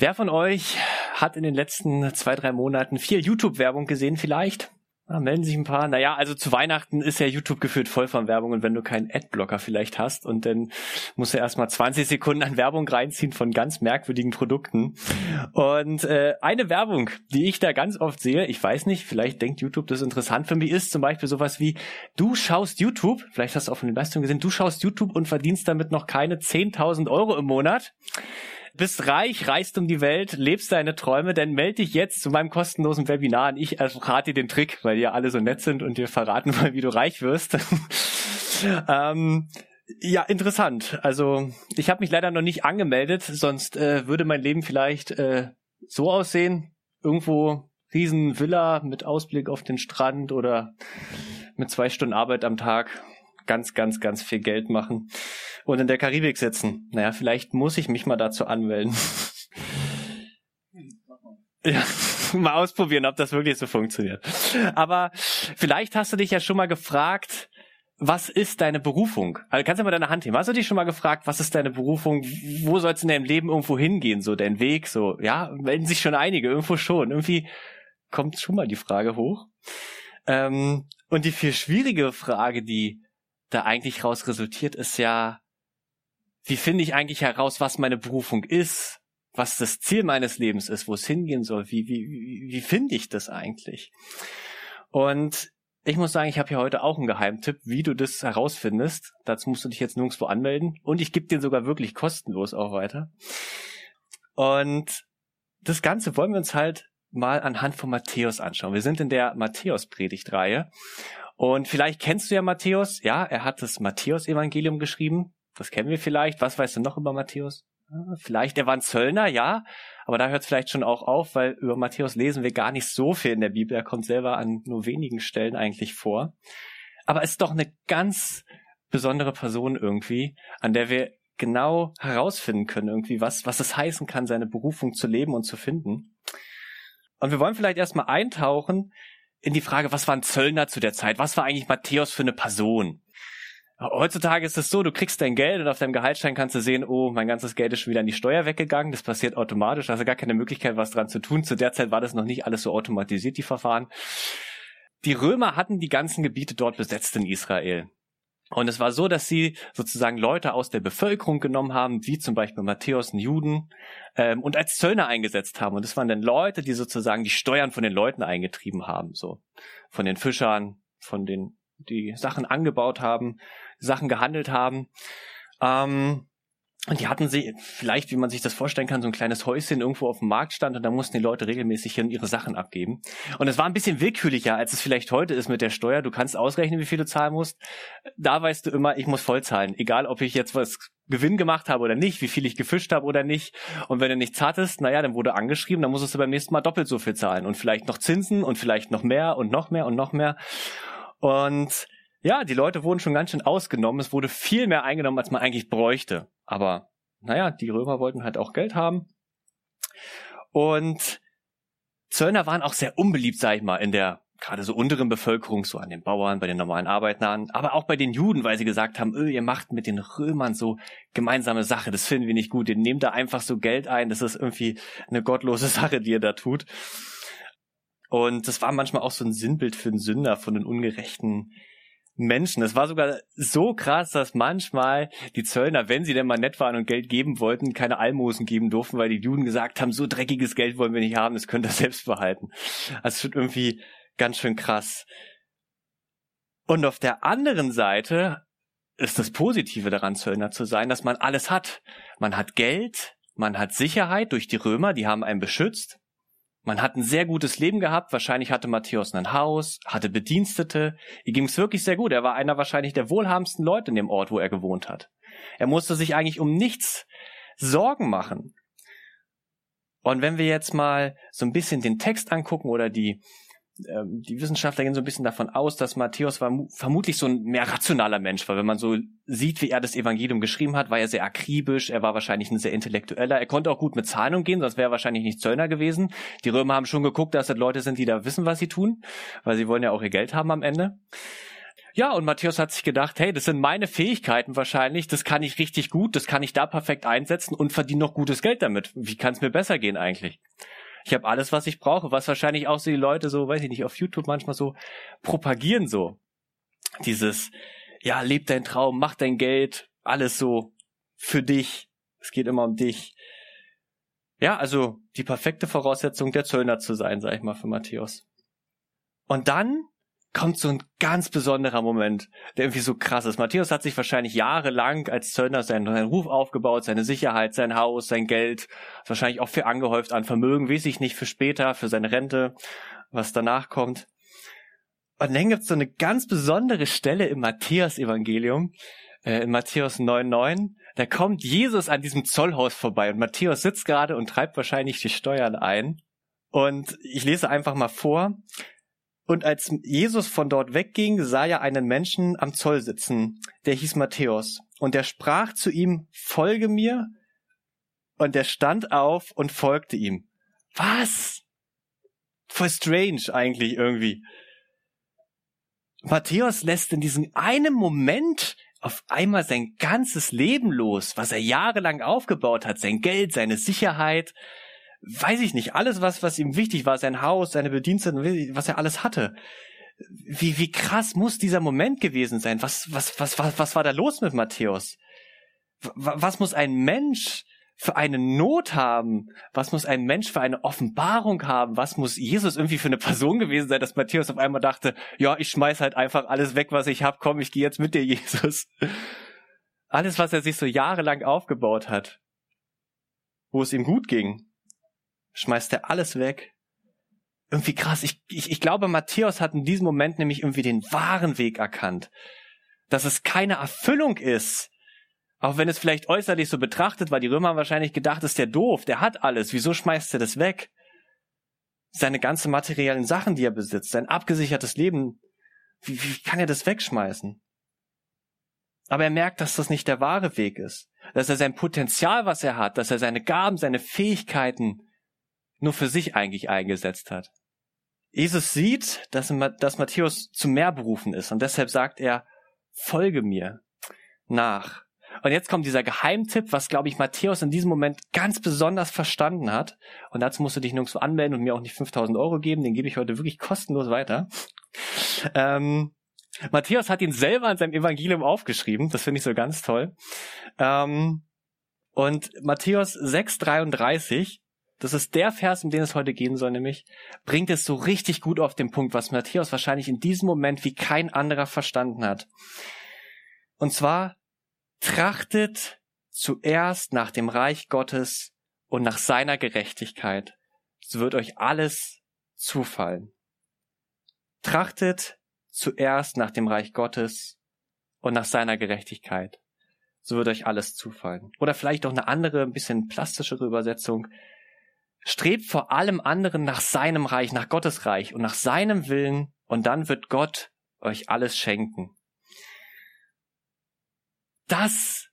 Wer von euch hat in den letzten zwei, drei Monaten viel YouTube-Werbung gesehen vielleicht? Ja, melden sich ein paar. Naja, also zu Weihnachten ist ja YouTube gefühlt voll von Werbung und wenn du keinen Adblocker vielleicht hast und dann musst du erstmal 20 Sekunden an Werbung reinziehen von ganz merkwürdigen Produkten. Und äh, eine Werbung, die ich da ganz oft sehe, ich weiß nicht, vielleicht denkt YouTube das interessant für mich, ist zum Beispiel sowas wie, du schaust YouTube, vielleicht hast du auch von den Leistungen gesehen, du schaust YouTube und verdienst damit noch keine 10.000 Euro im Monat bist reich, reist um die Welt, lebst deine Träume, dann melde dich jetzt zu meinem kostenlosen Webinar und ich verrate dir den Trick, weil ihr alle so nett sind und dir verraten wollen, wie du reich wirst. ähm, ja, interessant. Also ich habe mich leider noch nicht angemeldet, sonst äh, würde mein Leben vielleicht äh, so aussehen. Irgendwo riesen Villa mit Ausblick auf den Strand oder mit zwei Stunden Arbeit am Tag ganz, ganz, ganz viel Geld machen und in der Karibik sitzen. Naja, vielleicht muss ich mich mal dazu anmelden. ja, mal ausprobieren, ob das wirklich so funktioniert. Aber vielleicht hast du dich ja schon mal gefragt, was ist deine Berufung? Also kannst du mal deine Hand heben. Hast du dich schon mal gefragt, was ist deine Berufung? Wo soll es in deinem Leben irgendwo hingehen? So dein Weg, so, ja, melden sich schon einige, irgendwo schon. Irgendwie kommt schon mal die Frage hoch. Ähm, und die viel schwierige Frage, die da eigentlich raus resultiert, ist ja, wie finde ich eigentlich heraus, was meine Berufung ist, was das Ziel meines Lebens ist, wo es hingehen soll, wie, wie, wie, finde ich das eigentlich? Und ich muss sagen, ich habe hier heute auch einen Geheimtipp, wie du das herausfindest. Dazu musst du dich jetzt nirgendwo anmelden. Und ich gebe dir sogar wirklich kostenlos auch weiter. Und das Ganze wollen wir uns halt mal anhand von Matthäus anschauen. Wir sind in der Matthäus-Predigtreihe. Und vielleicht kennst du ja Matthäus. Ja, er hat das Matthäus-Evangelium geschrieben. Das kennen wir vielleicht. Was weißt du noch über Matthäus? Vielleicht, er war ein Zöllner, ja. Aber da hört es vielleicht schon auch auf, weil über Matthäus lesen wir gar nicht so viel in der Bibel. Er kommt selber an nur wenigen Stellen eigentlich vor. Aber ist doch eine ganz besondere Person irgendwie, an der wir genau herausfinden können irgendwie, was, was es heißen kann, seine Berufung zu leben und zu finden. Und wir wollen vielleicht erstmal eintauchen in die Frage, was war ein Zöllner zu der Zeit? Was war eigentlich Matthäus für eine Person? Heutzutage ist es so, du kriegst dein Geld und auf deinem Gehaltsschein kannst du sehen, oh, mein ganzes Geld ist schon wieder an die Steuer weggegangen. Das passiert automatisch, da hast du gar keine Möglichkeit, was dran zu tun. Zu der Zeit war das noch nicht alles so automatisiert, die Verfahren. Die Römer hatten die ganzen Gebiete dort besetzt in Israel. Und es war so, dass sie sozusagen Leute aus der Bevölkerung genommen haben, wie zum Beispiel Matthäus, einen Juden, ähm, und als Zöllner eingesetzt haben. Und das waren dann Leute, die sozusagen die Steuern von den Leuten eingetrieben haben, so von den Fischern, von den, die Sachen angebaut haben, Sachen gehandelt haben. Ähm, und die hatten sie vielleicht, wie man sich das vorstellen kann, so ein kleines Häuschen irgendwo auf dem Markt stand und da mussten die Leute regelmäßig ihre Sachen abgeben. Und es war ein bisschen willkürlicher, als es vielleicht heute ist mit der Steuer. Du kannst ausrechnen, wie viel du zahlen musst. Da weißt du immer, ich muss voll zahlen. Egal, ob ich jetzt was Gewinn gemacht habe oder nicht, wie viel ich gefischt habe oder nicht. Und wenn du nichts hattest, naja, dann wurde angeschrieben, dann musstest du beim nächsten Mal doppelt so viel zahlen. Und vielleicht noch Zinsen und vielleicht noch mehr und noch mehr und noch mehr. Und ja, die Leute wurden schon ganz schön ausgenommen. Es wurde viel mehr eingenommen, als man eigentlich bräuchte. Aber naja, die Römer wollten halt auch Geld haben. Und Zöllner waren auch sehr unbeliebt, sag ich mal, in der gerade so unteren Bevölkerung, so an den Bauern, bei den normalen Arbeitnern, aber auch bei den Juden, weil sie gesagt haben, öh, ihr macht mit den Römern so gemeinsame Sache, das finden wir nicht gut, ihr nehmt da einfach so Geld ein, das ist irgendwie eine gottlose Sache, die ihr da tut. Und das war manchmal auch so ein Sinnbild für den Sünder, von den ungerechten Menschen. Es war sogar so krass, dass manchmal die Zöllner, wenn sie denn mal nett waren und Geld geben wollten, keine Almosen geben durften, weil die Juden gesagt haben, so dreckiges Geld wollen wir nicht haben, das könnt ihr selbst behalten. Also schon irgendwie ganz schön krass. Und auf der anderen Seite ist das Positive daran, Zöllner zu sein, dass man alles hat. Man hat Geld, man hat Sicherheit durch die Römer, die haben einen beschützt. Man hat ein sehr gutes Leben gehabt. Wahrscheinlich hatte Matthäus ein Haus, hatte Bedienstete. Ihm ging es wirklich sehr gut. Er war einer wahrscheinlich der wohlhabendsten Leute in dem Ort, wo er gewohnt hat. Er musste sich eigentlich um nichts Sorgen machen. Und wenn wir jetzt mal so ein bisschen den Text angucken oder die, ähm, die Wissenschaftler gehen so ein bisschen davon aus, dass Matthäus war vermutlich so ein mehr rationaler Mensch war. Wenn man so sieht, wie er das Evangelium geschrieben hat, war er sehr akribisch, er war wahrscheinlich ein sehr intellektueller, er konnte auch gut mit Zahlen umgehen, sonst wäre er wahrscheinlich nicht Zöllner gewesen. Die Römer haben schon geguckt, dass das Leute sind, die da wissen, was sie tun, weil sie wollen ja auch ihr Geld haben am Ende. Ja, und Matthäus hat sich gedacht, hey, das sind meine Fähigkeiten wahrscheinlich, das kann ich richtig gut, das kann ich da perfekt einsetzen und verdiene noch gutes Geld damit. Wie kann es mir besser gehen eigentlich? Ich habe alles, was ich brauche, was wahrscheinlich auch so die Leute so, weiß ich nicht, auf YouTube manchmal so propagieren so. Dieses, ja, leb dein Traum, mach dein Geld, alles so für dich. Es geht immer um dich. Ja, also die perfekte Voraussetzung, der Zöllner zu sein, sag ich mal, für Matthäus. Und dann kommt so ein ganz besonderer Moment, der irgendwie so krass ist. Matthäus hat sich wahrscheinlich jahrelang als Zöllner seinen, seinen Ruf aufgebaut, seine Sicherheit, sein Haus, sein Geld, wahrscheinlich auch für angehäuft an Vermögen, weiß ich nicht, für später, für seine Rente, was danach kommt. Und dann gibt es so eine ganz besondere Stelle im Matthäus-Evangelium, äh, in Matthäus 9,9. Da kommt Jesus an diesem Zollhaus vorbei und Matthäus sitzt gerade und treibt wahrscheinlich die Steuern ein. Und ich lese einfach mal vor. Und als Jesus von dort wegging, sah er einen Menschen am Zoll sitzen, der hieß Matthäus. Und der sprach zu ihm, folge mir. Und er stand auf und folgte ihm. Was? Voll strange eigentlich irgendwie. Matthäus lässt in diesem einen Moment auf einmal sein ganzes Leben los, was er jahrelang aufgebaut hat, sein Geld, seine Sicherheit, weiß ich nicht, alles, was, was ihm wichtig war, sein Haus, seine Bediensteten, was er alles hatte. Wie, wie krass muss dieser Moment gewesen sein? Was, was, was, was, was war da los mit Matthäus? Was muss ein Mensch für eine Not haben? Was muss ein Mensch für eine Offenbarung haben? Was muss Jesus irgendwie für eine Person gewesen sein, dass Matthäus auf einmal dachte, ja, ich schmeiß halt einfach alles weg, was ich hab, komm, ich gehe jetzt mit dir, Jesus. Alles, was er sich so jahrelang aufgebaut hat, wo es ihm gut ging, schmeißt er alles weg. Irgendwie krass. Ich, ich, ich glaube, Matthäus hat in diesem Moment nämlich irgendwie den wahren Weg erkannt. Dass es keine Erfüllung ist. Auch wenn es vielleicht äußerlich so betrachtet war, die Römer haben wahrscheinlich gedacht, ist der doof, der hat alles, wieso schmeißt er das weg? Seine ganzen materiellen Sachen, die er besitzt, sein abgesichertes Leben, wie, wie kann er das wegschmeißen? Aber er merkt, dass das nicht der wahre Weg ist. Dass er sein Potenzial, was er hat, dass er seine Gaben, seine Fähigkeiten nur für sich eigentlich eingesetzt hat. Jesus sieht, dass, dass Matthäus zu mehr berufen ist und deshalb sagt er, folge mir nach. Und jetzt kommt dieser Geheimtipp, was, glaube ich, Matthäus in diesem Moment ganz besonders verstanden hat. Und dazu musst du dich nirgendwo anmelden und mir auch nicht 5000 Euro geben. Den gebe ich heute wirklich kostenlos weiter. Ähm, Matthäus hat ihn selber in seinem Evangelium aufgeschrieben. Das finde ich so ganz toll. Ähm, und Matthäus 6,33 das ist der Vers, um den es heute gehen soll, nämlich, bringt es so richtig gut auf den Punkt, was Matthäus wahrscheinlich in diesem Moment wie kein anderer verstanden hat. Und zwar, trachtet zuerst nach dem Reich Gottes und nach seiner Gerechtigkeit. So wird euch alles zufallen. Trachtet zuerst nach dem Reich Gottes und nach seiner Gerechtigkeit. So wird euch alles zufallen. Oder vielleicht auch eine andere, ein bisschen plastischere Übersetzung. Strebt vor allem anderen nach seinem Reich, nach Gottes Reich und nach seinem Willen, und dann wird Gott euch alles schenken. Das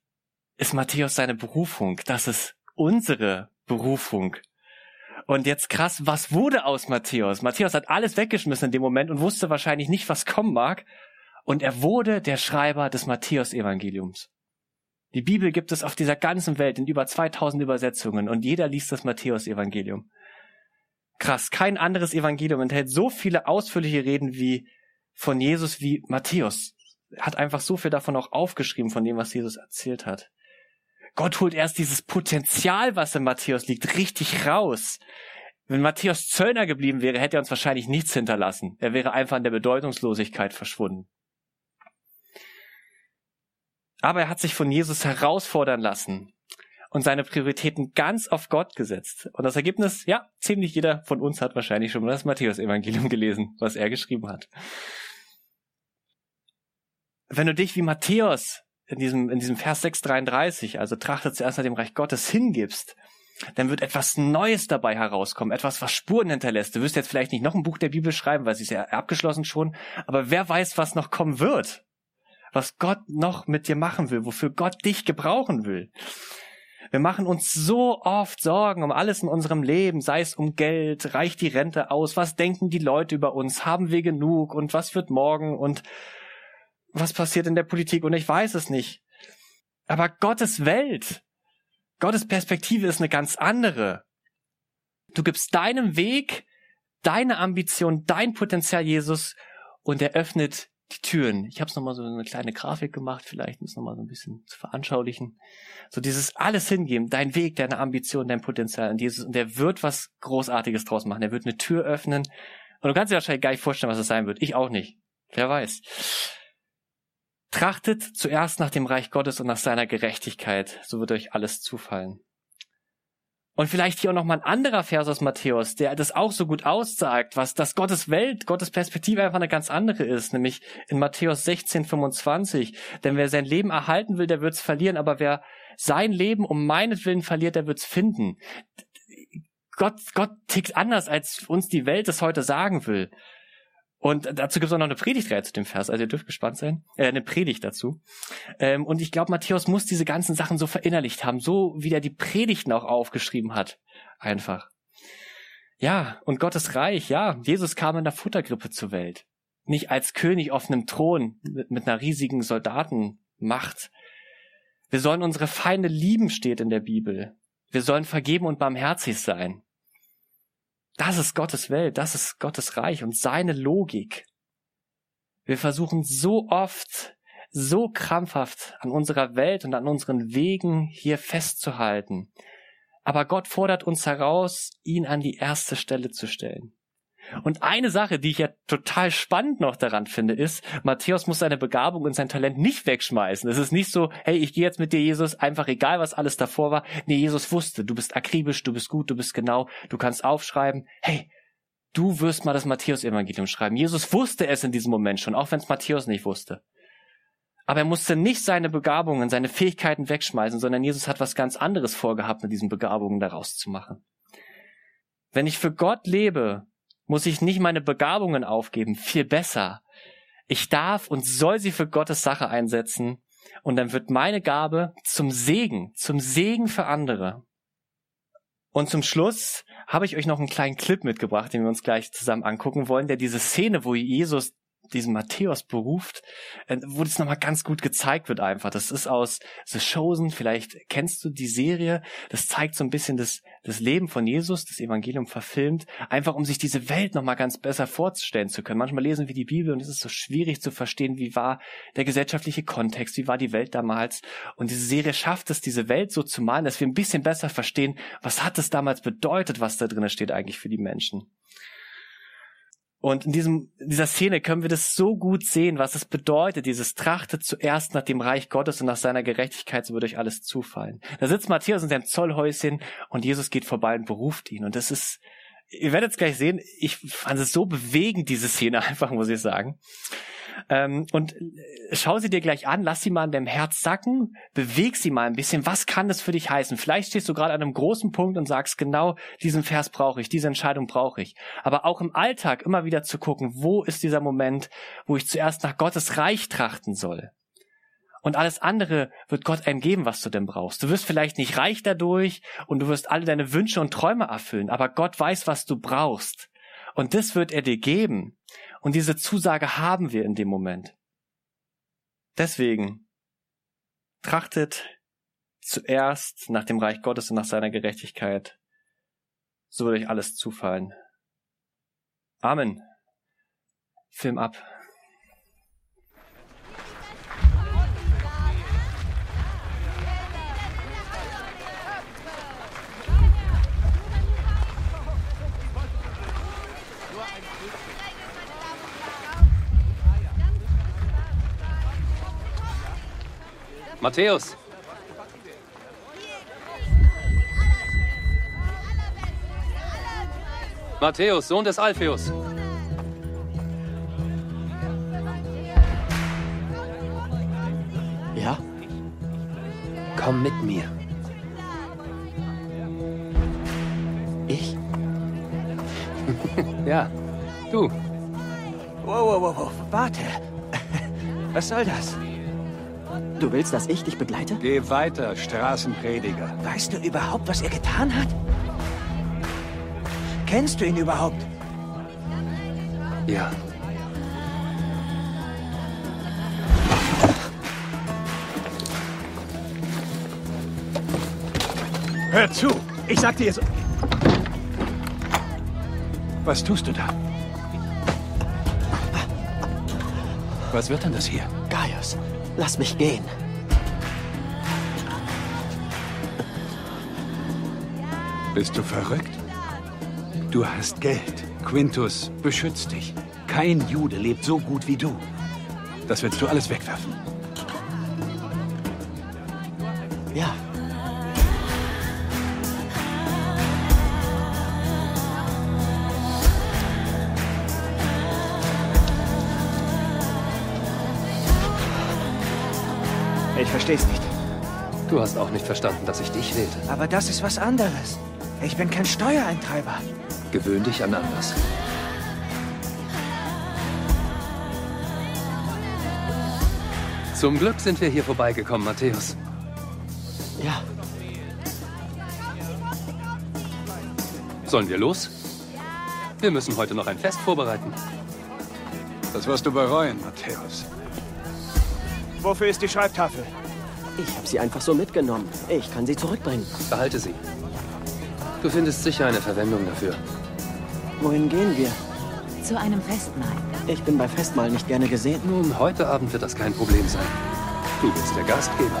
ist Matthäus seine Berufung. Das ist unsere Berufung. Und jetzt krass, was wurde aus Matthäus? Matthäus hat alles weggeschmissen in dem Moment und wusste wahrscheinlich nicht, was kommen mag. Und er wurde der Schreiber des Matthäus-Evangeliums. Die Bibel gibt es auf dieser ganzen Welt in über 2000 Übersetzungen und jeder liest das Matthäus-Evangelium. Krass, kein anderes Evangelium enthält so viele ausführliche Reden wie von Jesus wie Matthäus. Er hat einfach so viel davon auch aufgeschrieben, von dem, was Jesus erzählt hat. Gott holt erst dieses Potenzial, was in Matthäus liegt, richtig raus. Wenn Matthäus Zöllner geblieben wäre, hätte er uns wahrscheinlich nichts hinterlassen. Er wäre einfach in der Bedeutungslosigkeit verschwunden. Aber er hat sich von Jesus herausfordern lassen. und seine Prioritäten ganz auf Gott gesetzt. Und das Ergebnis, ja, ziemlich jeder von uns hat wahrscheinlich schon mal das Matthäus-Evangelium gelesen, was er geschrieben hat. Wenn du dich wie Matthäus in diesem, in diesem Vers 633, also trachtet zuerst nach dem Reich Gottes, hingibst, dann wird etwas Neues dabei herauskommen, etwas, was Spuren hinterlässt. Du wirst jetzt vielleicht nicht noch ein Buch der Bibel schreiben, weil sie ist ja abgeschlossen schon, aber wer weiß, was noch kommen wird, was Gott noch mit dir machen will, wofür Gott dich gebrauchen will. Wir machen uns so oft Sorgen um alles in unserem Leben, sei es um Geld, reicht die Rente aus, was denken die Leute über uns, haben wir genug und was wird morgen und was passiert in der Politik und ich weiß es nicht. Aber Gottes Welt, Gottes Perspektive ist eine ganz andere. Du gibst deinem Weg, deine Ambition, dein Potenzial Jesus und er öffnet die Türen. Ich habe es nochmal so eine kleine Grafik gemacht, vielleicht um es nochmal so ein bisschen zu veranschaulichen. So dieses alles hingeben, dein Weg, deine Ambition, dein Potenzial und Jesus und der wird was Großartiges draus machen. Er wird eine Tür öffnen und du kannst dir wahrscheinlich gar nicht vorstellen, was es sein wird. Ich auch nicht. Wer weiß. Trachtet zuerst nach dem Reich Gottes und nach seiner Gerechtigkeit, so wird euch alles zufallen. Und vielleicht hier auch nochmal ein anderer Vers aus Matthäus, der das auch so gut aussagt, was das Gottes Welt, Gottes Perspektive einfach eine ganz andere ist, nämlich in Matthäus 16, 25. Denn wer sein Leben erhalten will, der wird's verlieren, aber wer sein Leben um meinetwillen verliert, der wird's finden. Gott, Gott tickt anders, als uns die Welt es heute sagen will. Und dazu gibt es auch noch eine Predigtreihe zu dem Vers, also ihr dürft gespannt sein. Äh, eine Predigt dazu. Ähm, und ich glaube, Matthäus muss diese ganzen Sachen so verinnerlicht haben, so wie er die Predigten auch aufgeschrieben hat. Einfach. Ja, und Gottes Reich, ja, Jesus kam in der Futtergrippe zur Welt. Nicht als König auf einem Thron mit, mit einer riesigen Soldatenmacht. Wir sollen unsere Feinde lieben, steht in der Bibel. Wir sollen vergeben und barmherzig sein. Das ist Gottes Welt, das ist Gottes Reich und seine Logik. Wir versuchen so oft, so krampfhaft an unserer Welt und an unseren Wegen hier festzuhalten. Aber Gott fordert uns heraus, ihn an die erste Stelle zu stellen. Und eine Sache, die ich ja total spannend noch daran finde, ist, Matthäus muss seine Begabung und sein Talent nicht wegschmeißen. Es ist nicht so, hey, ich gehe jetzt mit dir, Jesus, einfach egal, was alles davor war. Nee, Jesus wusste, du bist akribisch, du bist gut, du bist genau, du kannst aufschreiben, hey, du wirst mal das Matthäus-Evangelium schreiben. Jesus wusste es in diesem Moment schon, auch wenn es Matthäus nicht wusste. Aber er musste nicht seine Begabungen, seine Fähigkeiten wegschmeißen, sondern Jesus hat was ganz anderes vorgehabt, mit diesen Begabungen daraus zu machen. Wenn ich für Gott lebe, muss ich nicht meine Begabungen aufgeben, viel besser. Ich darf und soll sie für Gottes Sache einsetzen und dann wird meine Gabe zum Segen, zum Segen für andere. Und zum Schluss habe ich euch noch einen kleinen Clip mitgebracht, den wir uns gleich zusammen angucken wollen, der diese Szene, wo Jesus diesen Matthäus beruft, äh, wo das nochmal ganz gut gezeigt wird einfach. Das ist aus The Chosen, vielleicht kennst du die Serie, das zeigt so ein bisschen das, das Leben von Jesus, das Evangelium verfilmt, einfach um sich diese Welt nochmal ganz besser vorzustellen zu können. Manchmal lesen wir die Bibel und es ist so schwierig zu verstehen, wie war der gesellschaftliche Kontext, wie war die Welt damals. Und diese Serie schafft es, diese Welt so zu malen, dass wir ein bisschen besser verstehen, was hat es damals bedeutet, was da drin steht eigentlich für die Menschen. Und in diesem, dieser Szene können wir das so gut sehen, was es bedeutet, dieses Trachtet zuerst nach dem Reich Gottes und nach seiner Gerechtigkeit, so wird euch alles zufallen. Da sitzt Matthäus in seinem Zollhäuschen und Jesus geht vorbei und beruft ihn. Und das ist, ihr werdet es gleich sehen, ich fand es so bewegend, diese Szene einfach, muss ich sagen. Ähm, und äh, schau sie dir gleich an, lass sie mal in deinem Herz sacken, beweg sie mal ein bisschen. Was kann das für dich heißen? Vielleicht stehst du gerade an einem großen Punkt und sagst, genau diesen Vers brauche ich, diese Entscheidung brauche ich. Aber auch im Alltag immer wieder zu gucken, wo ist dieser Moment, wo ich zuerst nach Gottes Reich trachten soll. Und alles andere wird Gott einem geben, was du denn brauchst. Du wirst vielleicht nicht reich dadurch und du wirst alle deine Wünsche und Träume erfüllen, aber Gott weiß, was du brauchst. Und das wird er dir geben. Und diese Zusage haben wir in dem Moment. Deswegen trachtet zuerst nach dem Reich Gottes und nach seiner Gerechtigkeit. So wird euch alles zufallen. Amen. Film ab. Matthäus. Matthäus, Sohn des Alpheus. Ja? Komm mit mir. Ich? ja, du. Wow, wow, wow, warte. Was soll das? Du willst, dass ich dich begleite? Geh weiter, Straßenprediger. Weißt du überhaupt, was er getan hat? Kennst du ihn überhaupt? Ja. Hör zu! Ich sag dir so. Was tust du da? Was wird denn das hier? Gaius, lass mich gehen. Bist du verrückt? Du hast Geld. Quintus beschützt dich. Kein Jude lebt so gut wie du. Das willst du alles wegwerfen. Ich versteh's nicht. Du hast auch nicht verstanden, dass ich dich wählte. Aber das ist was anderes. Ich bin kein Steuereintreiber. Gewöhn dich an anders. Zum Glück sind wir hier vorbeigekommen, Matthäus. Ja, Sollen wir los? Wir müssen heute noch ein Fest vorbereiten. Das wirst du bereuen, Matthäus. wofür ist die Schreibtafel? Ich habe sie einfach so mitgenommen. Ich kann sie zurückbringen. Behalte sie. Du findest sicher eine Verwendung dafür. Wohin gehen wir? Zu einem Festmahl. Ich bin bei Festmahl nicht gerne gesehen. Nun, heute Abend wird das kein Problem sein. Du bist der Gastgeber.